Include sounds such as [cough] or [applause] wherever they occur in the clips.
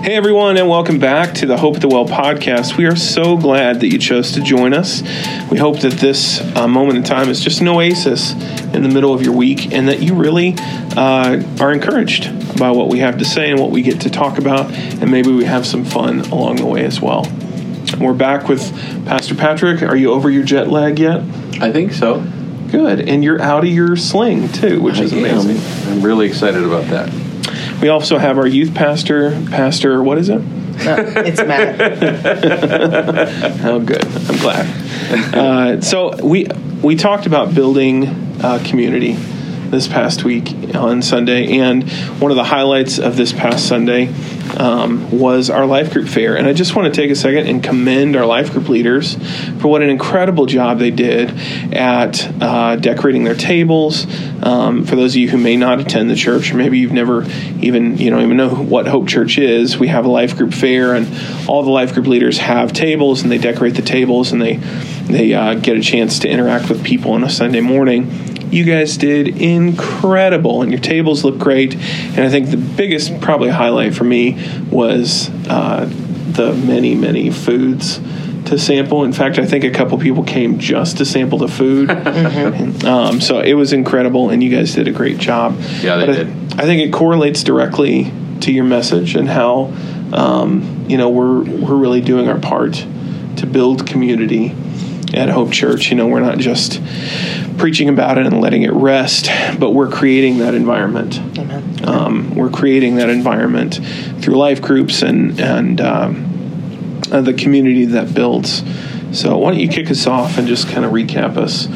Hey, everyone, and welcome back to the Hope at the Well podcast. We are so glad that you chose to join us. We hope that this uh, moment in time is just an oasis in the middle of your week and that you really uh, are encouraged by what we have to say and what we get to talk about, and maybe we have some fun along the way as well. We're back with Pastor Patrick. Are you over your jet lag yet? I think so. Good. And you're out of your sling, too, which I is am. amazing. I'm really excited about that. We also have our youth pastor, Pastor, what is it? No, it's Matt. [laughs] Oh, good. I'm glad. Uh, so we we talked about building uh, community this past week on Sunday, and one of the highlights of this past Sunday um, was our life group fair. And I just want to take a second and commend our life group leaders for what an incredible job they did at uh, decorating their tables. Um, for those of you who may not attend the church, or maybe you've never even you don't even know what Hope Church is, we have a life group fair, and all the life group leaders have tables, and they decorate the tables, and they they uh, get a chance to interact with people on a Sunday morning you guys did incredible and your tables look great. And i think the biggest probably highlight for me was uh, the many many foods to sample. In fact i think a couple people came just to sample the food. And, [laughs] um, so it was incredible and you guys did a great job. Yeah, they But I- did. I, think it correlates directly to your message and how um, you know we're we're really doing our part to build community at Hope Church. You know, we're not just preaching about it and letting it rest, but we're creating that environment. Amen. Um, we're creating that environment through life groups and and um, uh, the community that builds. So why don't you kick us off and just kind of recap us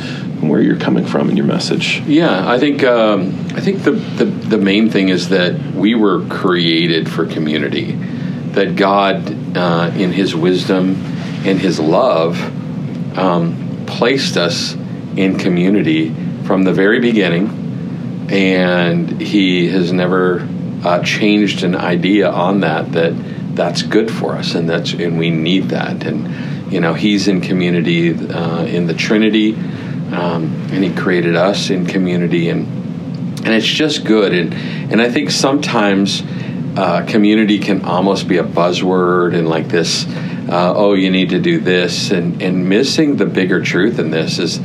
where you're coming from in your message? Yeah, I think um, I think the, the the main thing is that we were created for community. That God, uh, in His wisdom and His love, um, placed us in community from the very beginning, and He has never uh, changed an idea on that. That that's good for us, and that's and we need that. And you know, He's in community uh, in the Trinity, um, and He created us in community, and and it's just good. And and I think sometimes uh, community can almost be a buzzword and like this. Uh, oh, you need to do this, and and missing the bigger truth in this is,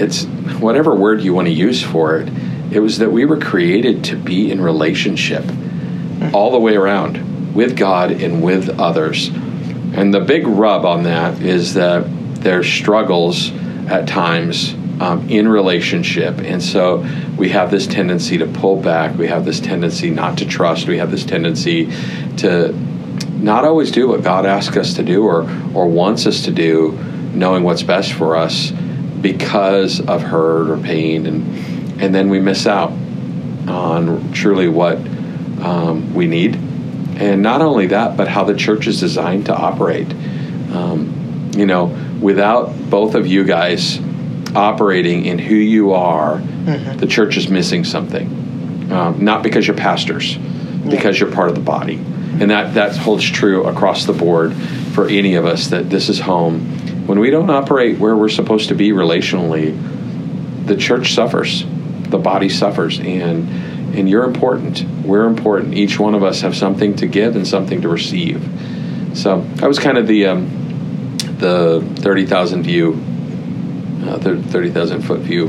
it's whatever word you want to use for it. It was that we were created to be in relationship all the way around with God and with others. And the big rub on that is that there's struggles at times um, in relationship. And so we have this tendency to pull back. We have this tendency not to trust. We have this tendency to not always do what God asks us to do or, or wants us to do, knowing what's best for us because of hurt or pain. And, and then we miss out on truly what um, we need. And not only that, but how the church is designed to operate. Um, you know, without both of you guys operating in who you are, the church is missing something. Um, not because you're pastors, because you're part of the body. And that, that holds true across the board for any of us that this is home. When we don't operate where we're supposed to be relationally, the church suffers, the body suffers, and and you're important. We're important. Each one of us have something to give and something to receive. So that was kind of the um, the thirty thousand view, uh, thirty thousand foot view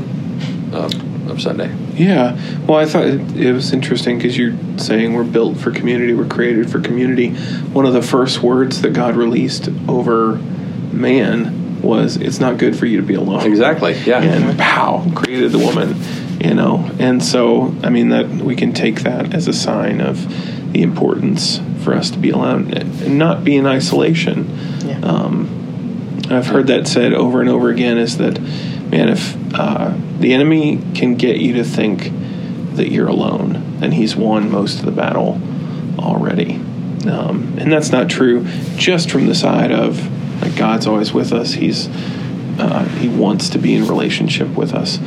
of, of Sunday. Yeah. Well, I thought it, it was interesting because you're saying we're built for community, we're created for community. One of the first words that God released over man was, "It's not good for you to be alone." Exactly. Yeah. And pow, created the woman. You know, and so I mean that we can take that as a sign of the importance for us to be alone and not be in isolation. Yeah. Um, I've heard that said over and over again is that, man, if uh, the enemy can get you to think that you're alone, then he's won most of the battle already. Um, and that's not true just from the side of like God's always with us. He's uh, he wants to be in relationship with us.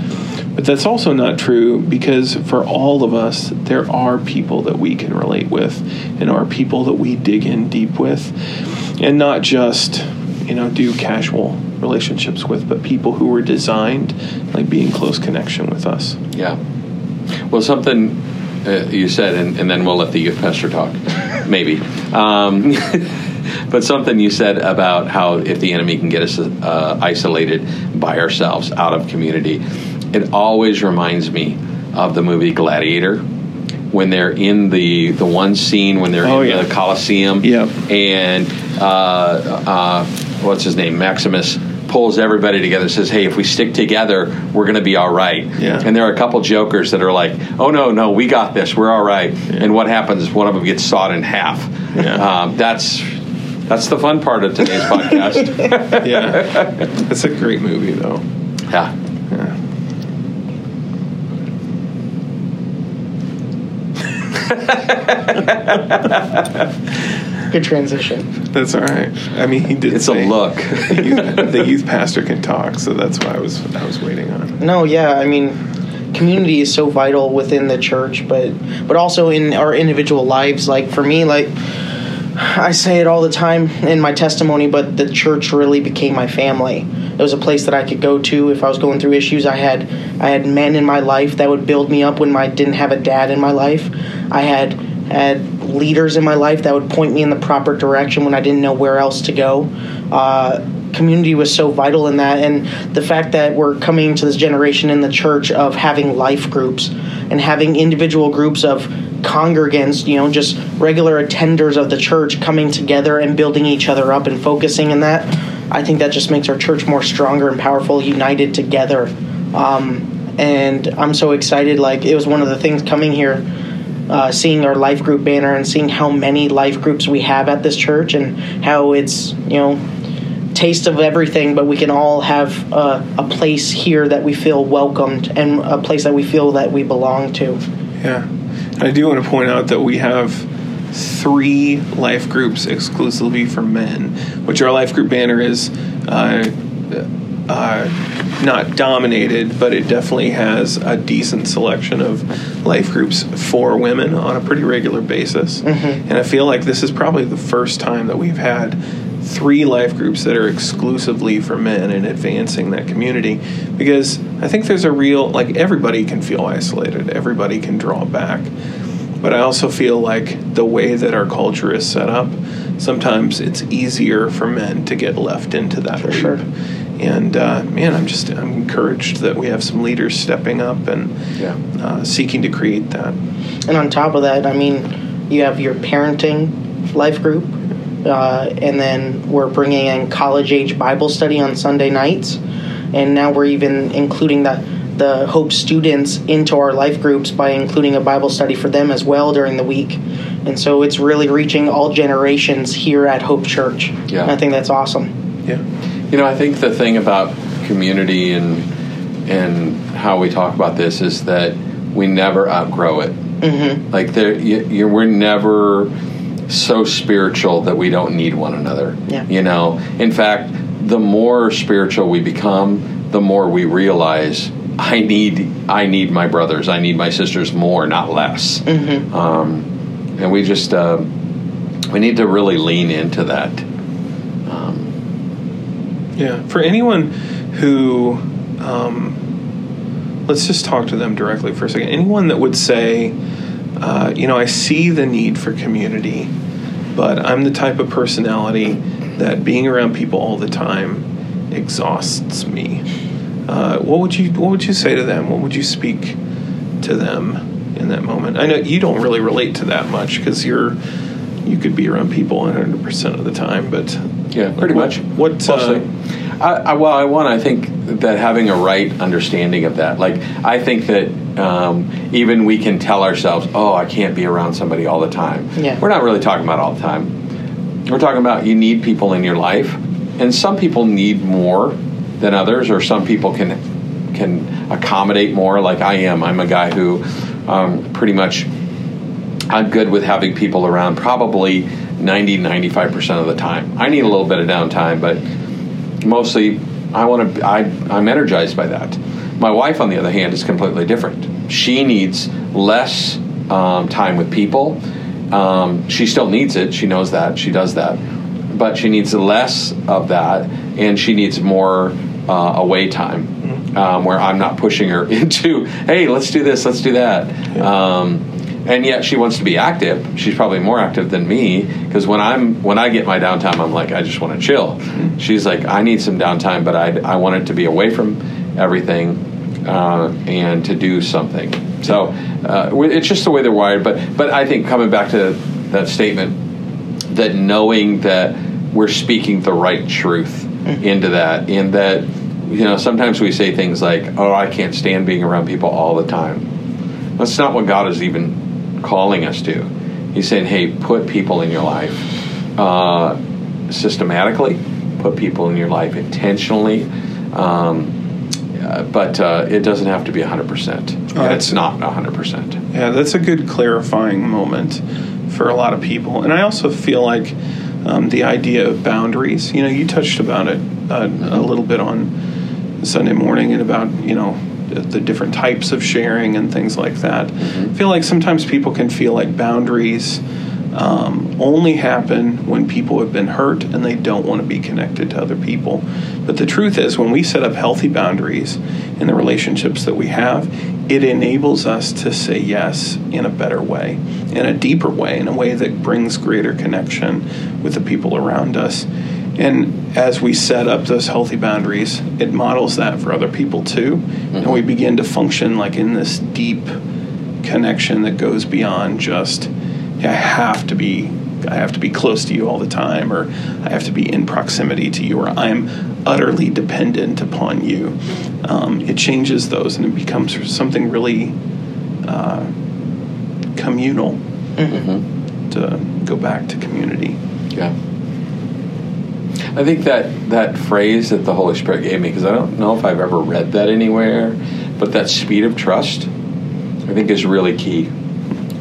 But that's also not true because for all of us, there are people that we can relate with and are people that we dig in deep with. And not just, you know, do casual relationships with, but people who were designed like be in close connection with us. Yeah. Well, something uh, you said, and, and, then we'll let the youth pastor talk, [laughs] maybe. Um, [laughs] but something you said about how if the enemy can get us uh, isolated by ourselves out of community, it always reminds me of the movie Gladiator when they're in the the one scene when they're oh, in yeah. the Colosseum. Yep. And uh, uh, what's his name? Maximus pulls everybody together and says, "Hey, if we stick together, we're going to be all right." Yeah. And there are a couple jokers that are like, "Oh no, no, we got this. We're all right." Yeah. And what happens is one of them gets sawed in half. Yeah. Um, that's that's the fun part of today's [laughs] podcast. yeah, it's a great movie, though. Yeah. yeah. [laughs] Good transition. That's all right. I mean, he did. It's a look. [laughs] the youth pastor can talk, so that's why I was I was waiting on. No, yeah, I mean, community is so vital within the church, but but also in our individual lives. Like for me, like I say it all the time in my testimony, but the church really became my family. It was a place that I could go to if I was going through issues. I had I had men in my life that would build me up when I didn't have a dad in my life. I had had leaders in my life that would point me in the proper direction when I didn't know where else to go. Uh, community was so vital in that, and the fact that we're coming to this generation in the church of having life groups and having individual groups of congregants, you know, just regular attenders of the church coming together and building each other up and focusing in that. I think that just makes our church more stronger and powerful, united together. Um, and I'm so excited. Like, it was one of the things coming here uh, seeing our life group banner and seeing how many life groups we have at this church and how it's you know taste of everything but we can all have a, a place here that we feel welcomed and a place that we feel that we belong to. Yeah. I do want to point out that we have three life groups exclusively for men which our life group banner is uh, uh, not dominated, but it definitely has a decent selection of life groups for women on a pretty regular basis. Mm-hmm. And I feel like this is probably the first time that we've had three life groups that are exclusively for men and advancing that community because I think there's a real, like, everybody can feel isolated, everybody can draw back. But I also feel like the way that our culture is set up, sometimes it's easier for men to get left into that for sure and uh, man, I'm just I'm encouraged that we have some leaders stepping up and yeah. uh, seeking to create that. And on top of that, I mean, you have your parenting life group, uh, and then we're bringing in college age Bible study on Sunday nights, and now we're even including the the Hope students into our life groups by including a Bible study for them as well during the week. And so it's really reaching all generations here at Hope Church. Yeah. And I think that's awesome. Yeah. You know, I think the thing about community and and how we talk about this is that we never outgrow it. Mm-hmm. Like there, you, you, we're never so spiritual that we don't need one another. Yeah. You know, in fact, the more spiritual we become, the more we realize I need I need my brothers, I need my sisters more, not less. Mm-hmm. Um, and we just uh, we need to really lean into that. Yeah, for anyone who, um, let's just talk to them directly for a second. Anyone that would say, uh, you know, I see the need for community, but I'm the type of personality that being around people all the time exhausts me. Uh, what would you What would you say to them? What would you speak to them in that moment? I know you don't really relate to that much because you're you could be around people 100 percent of the time, but yeah, pretty what, much. What? Uh, I, I, well, I want. I think that having a right understanding of that, like I think that um, even we can tell ourselves, "Oh, I can't be around somebody all the time." Yeah. We're not really talking about all the time. We're talking about you need people in your life, and some people need more than others, or some people can can accommodate more. Like I am. I'm a guy who um, pretty much I'm good with having people around. Probably 90, 95% of the time. I need a little bit of downtime, but mostly I want to, I, I'm energized by that. My wife, on the other hand, is completely different. She needs less um, time with people. Um, she still needs it. She knows that. She does that. But she needs less of that, and she needs more uh, away time mm-hmm. um, where I'm not pushing her [laughs] into, hey, let's do this, let's do that. And yet she wants to be active. She's probably more active than me because when I'm when I get my downtime, I'm like I just want to chill. She's like I need some downtime, but I I want it to be away from everything uh, and to do something. So uh, it's just the way they're wired. But but I think coming back to that statement, that knowing that we're speaking the right truth into that, and that you know sometimes we say things like, "Oh, I can't stand being around people all the time." That's not what God is even calling us to. He's saying, "Hey, put people in your life uh, systematically, put people in your life intentionally." Um, uh, but uh, it doesn't have to be 100%. Oh, and it's not 100%. Yeah, that's a good clarifying moment for a lot of people. And I also feel like um, the idea of boundaries, you know, you touched about it uh, a little bit on Sunday morning and about, you know, the, different types of sharing and things like that. Mm-hmm. I feel like sometimes people can feel like boundaries um, only happen when people have been hurt and they don't want to be connected to other people. But the truth is, when we set up healthy boundaries in the relationships that we have, it enables us to say yes in a better way, in a deeper way, in a way that brings greater connection with the people around us. And as we set up those healthy boundaries, it models that for other people too. Mm-hmm. And we begin to function like in this deep connection that goes beyond just I have to be I have to be close to you all the time or I have to be in proximity to you or I'm utterly dependent upon you. Um, it changes those and it becomes something really uh, communal Mm-hmm. to go back to community. Yeah. I think that that phrase that the Holy Spirit gave me, because I don't know if I've ever read that anywhere, but that speed of trust, I think is really key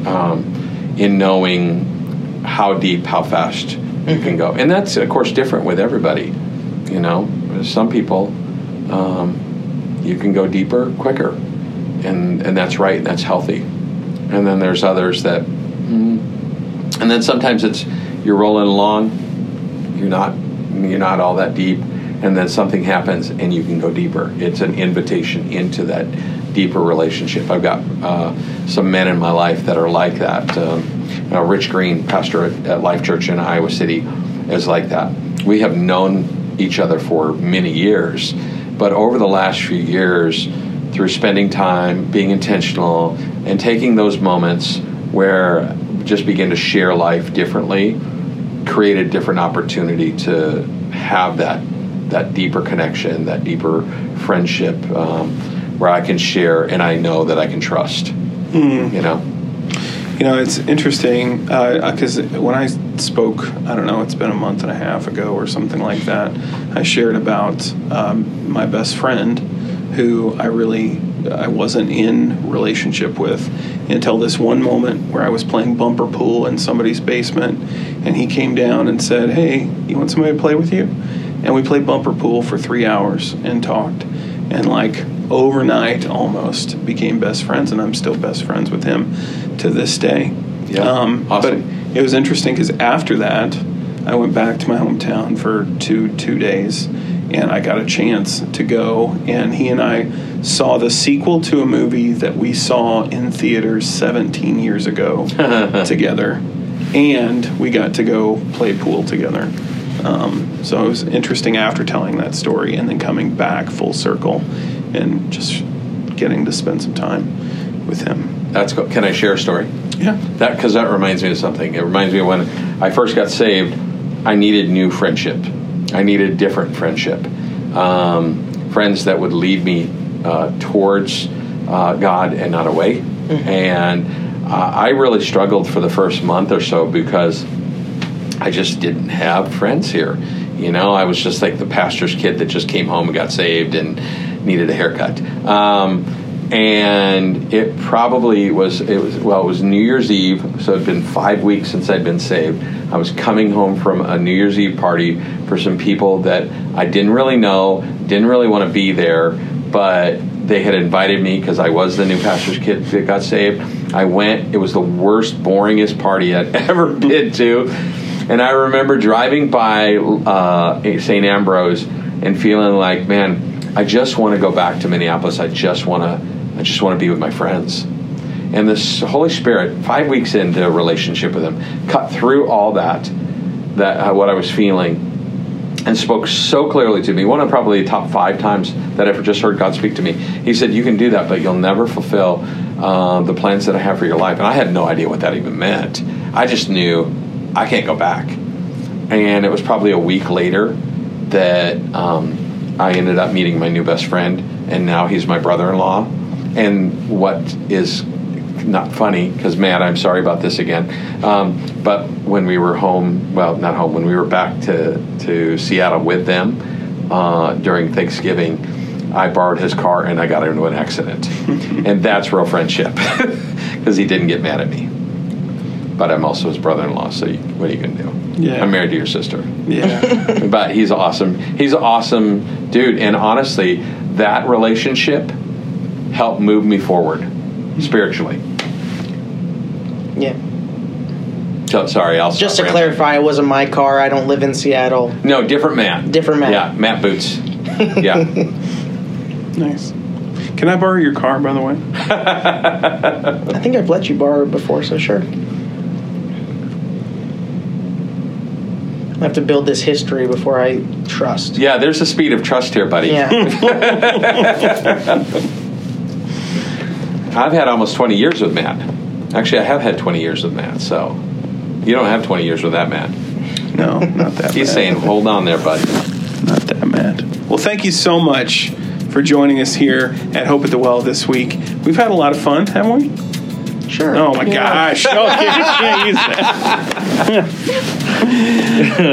um, in knowing how deep, how fast you can go. And that's, of course, different with everybody. You know, some people, um, you can go deeper quicker, and, and that's right, and that's healthy. And then there's others that, mm, and then sometimes it's you're rolling along, you're not you're not all that deep, and then something happens and you can go deeper. It's an invitation into that deeper relationship. I've got uh, some men in my life that are like that. Um, uh, Rich Green, pastor at, at Life Church in Iowa City, is like that. We have known each other for many years, but over the last few years, through spending time, being intentional, and taking those moments where just begin to share life differently, create a different opportunity to have that that deeper connection, that deeper friendship, um, where I can share and I know that I can trust. Mm. You know. You know, it's interesting because uh, when I spoke, I don't know, it's been a month and a half ago or something like that. I shared about um, my best friend who I really I wasn't in relationship with until this one moment where I was playing bumper pool in somebody's basement, and he came down and said, "Hey, you want somebody to play with you?" And we played bumper pool for three hours and talked, and like overnight almost became best friends, and I'm still best friends with him to this day. Yeah, um, awesome. But it was interesting because after that, I went back to my hometown for two two days, and I got a chance to go, and he and I saw the sequel to a movie that we saw in theaters 17 years ago [laughs] together, and we got to go play pool together. Um, so it was interesting after telling that story and then coming back full circle and just getting to spend some time with him. That's cool. Can I share a story? Yeah. That because that reminds me of something. It reminds me of when I first got saved. I needed new friendship. I needed different friendship. Um, friends that would lead me uh, towards uh, God and not away. Mm-hmm. And uh, I really struggled for the first month or so because I just didn't have friends here. You know, I was just like the pastor's kid that just came home and got saved and needed a haircut. Um, and it probably was it was well it was New Year's Eve, so it'd been five weeks since I'd been saved. I was coming home from a New Year's Eve party for some people that I didn't really know, didn't really want to be there, but they had invited me because I was the new pastor's kid that got saved. I went. It was the worst, boringest party I'd [laughs] ever been to, and I remember driving by uh, St. Ambrose and feeling like, man, I just want to go back to Minneapolis. I just want to. I just want to be with my friends. And this Holy Spirit, five weeks into a relationship with Him, cut through all that, that uh, what I was feeling, and spoke so clearly to me. One of probably the top five times that I've just heard God speak to me. He said, "You can do that, but you'll never fulfill uh, the plans that I have for your life." And I had no idea what that even meant. I just knew I can't go back. And it was probably a week later that um, I ended up meeting my new best friend, and now he's my brother-in-law. And what is not funny because Matt, I'm sorry about this again. Um, but when we were home, well, not home, when we were back to to Seattle with them uh, during Thanksgiving, I borrowed his car and I got into an accident, [laughs] and that's real friendship [laughs] because he didn't get mad at me. But I'm also his brother-in-law, so you, what are you gonna do? Yeah. I'm married to your sister Yeah. [laughs] but he's awesome. He's an awesome dude, and honestly, that relationship helped move me forward spiritually. Yeah. So, sorry, I'll Just to rambling. clarify, it wasn't my car. I don't live in Seattle. No, different Matt. Different Matt. Yeah, Matt Boots. [laughs] Yeah, nice. Can I borrow your car, by the way? I think I've let you borrow it before, so sure. I have to build this history before I trust. yeah. There's a speed of trust here, buddy. Yeah. [laughs] [laughs] I've had almost 20 years with Matt. Actually, I have had 20 years with Matt. So you don't have 20 years with that Matt. No, not that. [laughs] He's bad. saying, "Hold on there, buddy." Not that mad. Well, thank you so much for joining us here at Hope at the Well this week. We've had a lot of fun, haven't we? sure. Oh my Yeah. gosh! No, you can't use that.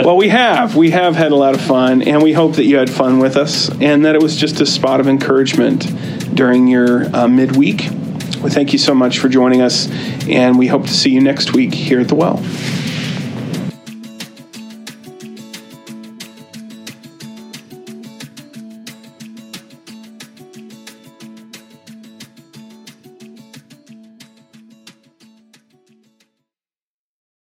[laughs] well, we have. We have had a lot of fun, and we hope that you had fun with us, and that it was just a spot of encouragement during your uh, midweek. We thank you so much for joining us, and we hope to see you next week here at the Well.